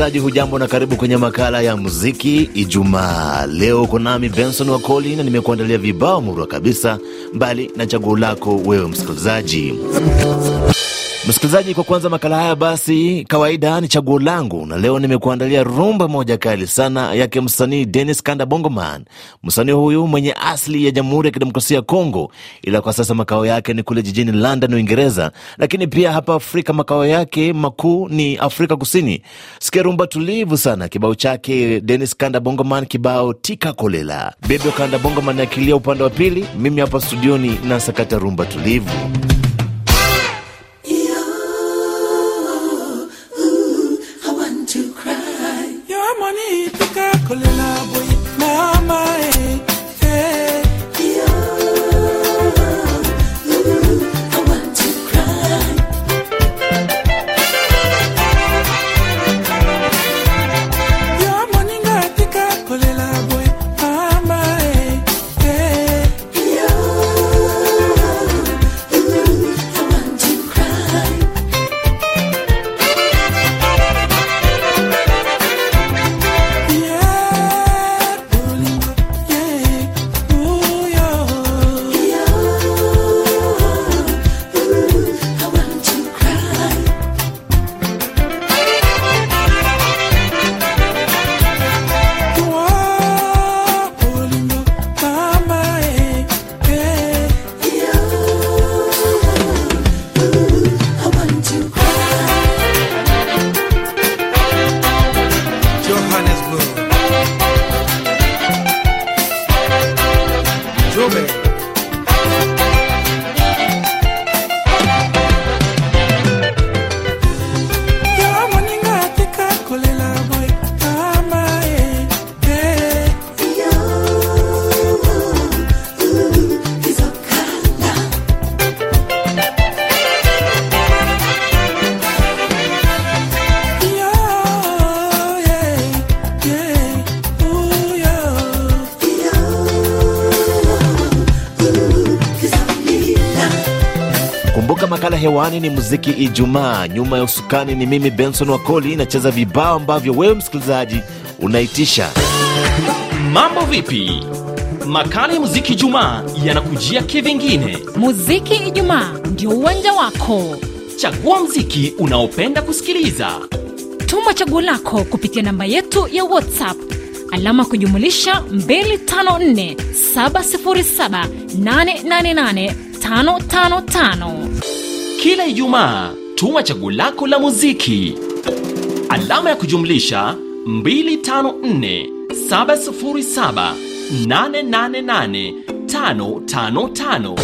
msikilizaji, hujambo na karibu kwenye makala ya muziki Ijumaa. Leo uko nami Benson Wakoli na nimekuandalia vibao murwa kabisa, mbali na chaguo lako wewe msikilizaji. Msikilizaji, kwa kwanza makala haya basi, kawaida ni chaguo langu, na leo nimekuandalia rumba moja kali sana yake msanii Dennis Kanda Bongoman. Msanii huyu mwenye asili ya Jamhuri ya Kidemokrasia ya Kongo, ila kwa sasa makao yake ni kule jijini London, Uingereza, lakini pia hapa Afrika makao yake makuu ni Afrika Kusini. Sikia rumba tulivu sana, kibao chake Dennis Kanda Bongoman, kibao tika kolela. Bebe Kanda Bongoman akilia upande wa pili, mimi hapa studioni na rumba tulivu. Sana Kumbuka makala hewani ni muziki Ijumaa. Nyuma ya usukani ni mimi Benson Wakoli, nacheza vibao ambavyo wewe msikilizaji unaitisha. Mambo vipi? Makala ya muziki Ijumaa yanakujia kivingine. Muziki Ijumaa ndio uwanja wako. Chagua mziki unaopenda kusikiliza, Tuma chaguo lako kupitia namba yetu ya WhatsApp alama kujumulisha 254 707 888 555. Kila Ijumaa tuma chaguo lako la muziki, alama ya kujumlisha 254 707 888 555.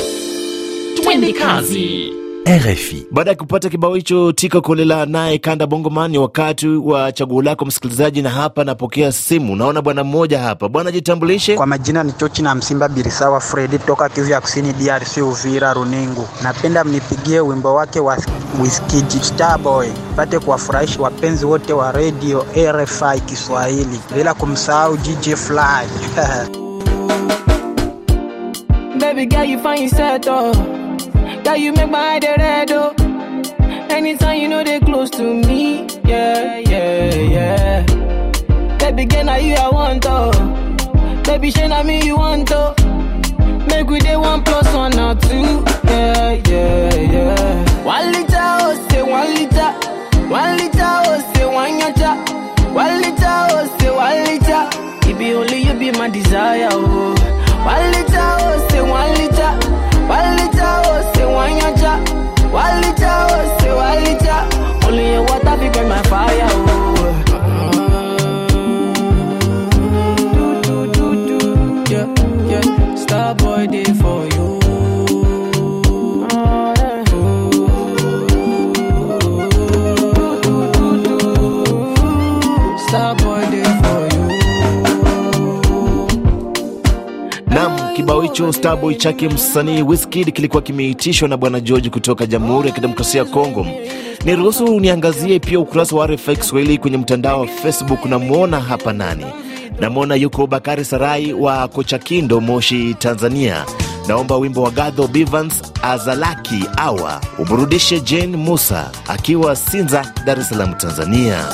Twende kazi. RFI. Baada ya kupata kibao hicho tika kolela naye Kanda Bongoman, ni wakati wa chaguo lako msikilizaji, na hapa napokea simu. Naona bwana mmoja hapa. Bwana, jitambulishe. Kwa majina ni Chochi na Msimba Birisawa Fredi toka Kivu ya Kusini, DRC, Uvira, Runingu. Napenda mnipigie wimbo wake wa Wizkid Starboy, pate kuwafurahisha wapenzi wote wa radio RFI Kiswahili, bila kumsahau DJ Fly. Baby girl, you find yourself oh. Girl, you make my eye red oh. Anytime you know they close to me, yeah, yeah, yeah. Baby girl, now you I want oh. Baby, shey na me you want oh. Make we dey one plus one or two, yeah, yeah, yeah. Nam, kibao hicho Starboy chake msanii Wizkid kilikuwa kimeitishwa na bwana George kutoka Jamhuri ya Kidemokrasia ya Kongo. Niruhusu niangazie pia ukurasa wa RFI Kiswahili kwenye mtandao wa Facebook. Namwona hapa nani? Namwona yuko Bakari Sarai wa Kochakindo, Moshi, Tanzania. Naomba wimbo wa Gadho Bivans Azalaki awa umrudishe Jane Musa akiwa Sinza, Dar es Salaam, Tanzania.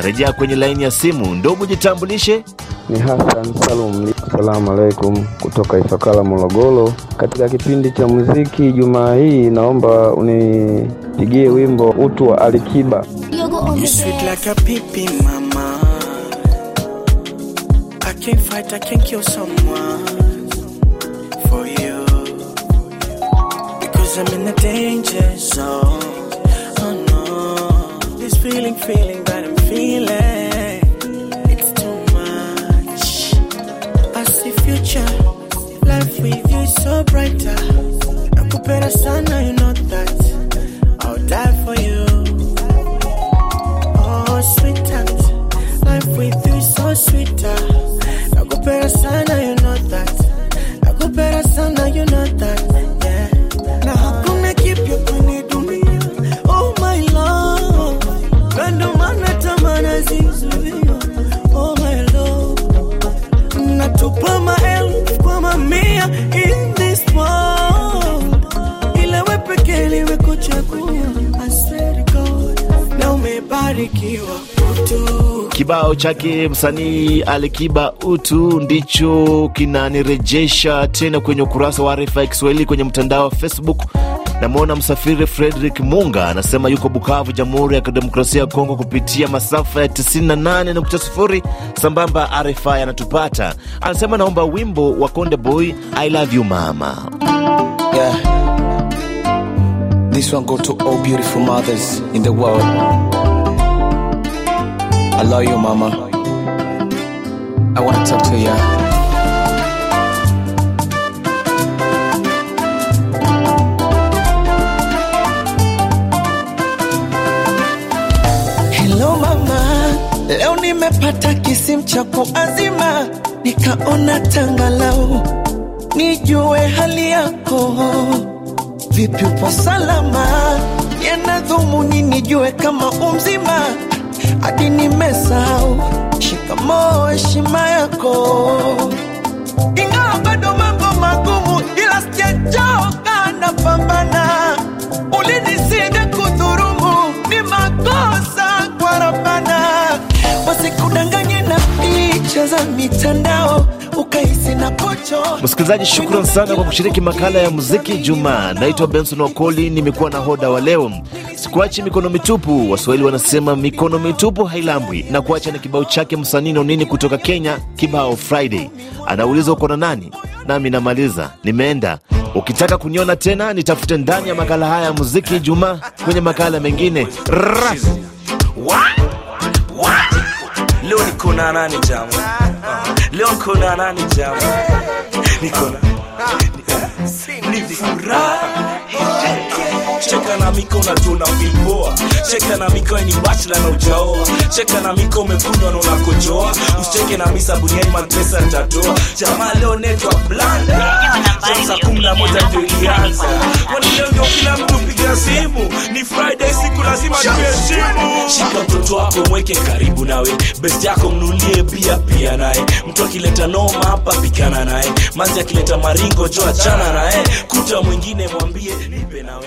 Narejea kwenye laini ya simu, ndugu jitambulishe. Ni Hassan Salum. assalamu alaikum kutoka Ifakala, Morogoro. Katika kipindi cha muziki Jumaa hii, naomba unipigie wimbo utu wa Alikiba. You sweet like a pipi, mama. I can't fight, I can't kill someone for you. Because I'm in the danger zone. Oh no. This feeling, feeling It's too much. I see future. Life with you is so brighter. Nakupenda sana, Kibao chake msanii Alikiba utu ndicho kinanirejesha tena kwenye ukurasa wa RFI Kiswahili kwenye mtandao wa Facebook. Namwona msafiri Frederick Munga anasema yuko Bukavu, Jamhuri ya Kidemokrasia ya Kongo, kupitia masafa ya 98.0 sambamba RFI anatupata. Anasema naomba wimbo wa Konde Boy I love you mama. Yeah. This one go to all beautiful mothers in the world. I love you, mama. I want to talk to you. Hello mama, leo nimepata kisimu cha kuazima, nikaona tangalau nijue hali yako. Vipi, upo salama? Yana dhumuni nijue kama umzima, hadi nimesahau shikamoo, heshima yako, ingawa bado mambo magumu, ila sijachoka, napambana. Ulinisida kudhurumu, ni makosa kwa Rabbana, wasikudanganye na picha za mitandao. Msikilizaji, shukran sana kwa kushiriki makala ya muziki Jumaa. Naitwa Benson Wakoli, nimekuwa na hoda wa leo. Sikuachi mikono mitupu, Waswahili wanasema mikono mitupu hailambwi, na kuacha na kibao chake msanii Nonini kutoka Kenya, kibao Friday. Anauliza uko na nani, nami namaliza nimeenda. Ukitaka kuniona tena, nitafute ndani ya makala haya ya muziki Jumaa kwenye makala mengine Leo niko na nani jamu? Leo niko na nani jamu? Niko na ni furaha. Cheka na miko na tuna vimboa. Cheka na miko ni bachla na ujaoa. Cheka na miko umekunywa na unakojoa. Usicheke na misa buniani man nitatoa. Jamaa leo netwa blanda. Saa kumi na moja ndio ilianza. Kwani leo ndio wako mweke karibu nawe. Best yako mnulie pia pia naye. Mtu akileta noma hapa pikana naye. Manzi akileta maringo jo achana naye. Kuta mwingine mwambie nipe nawe.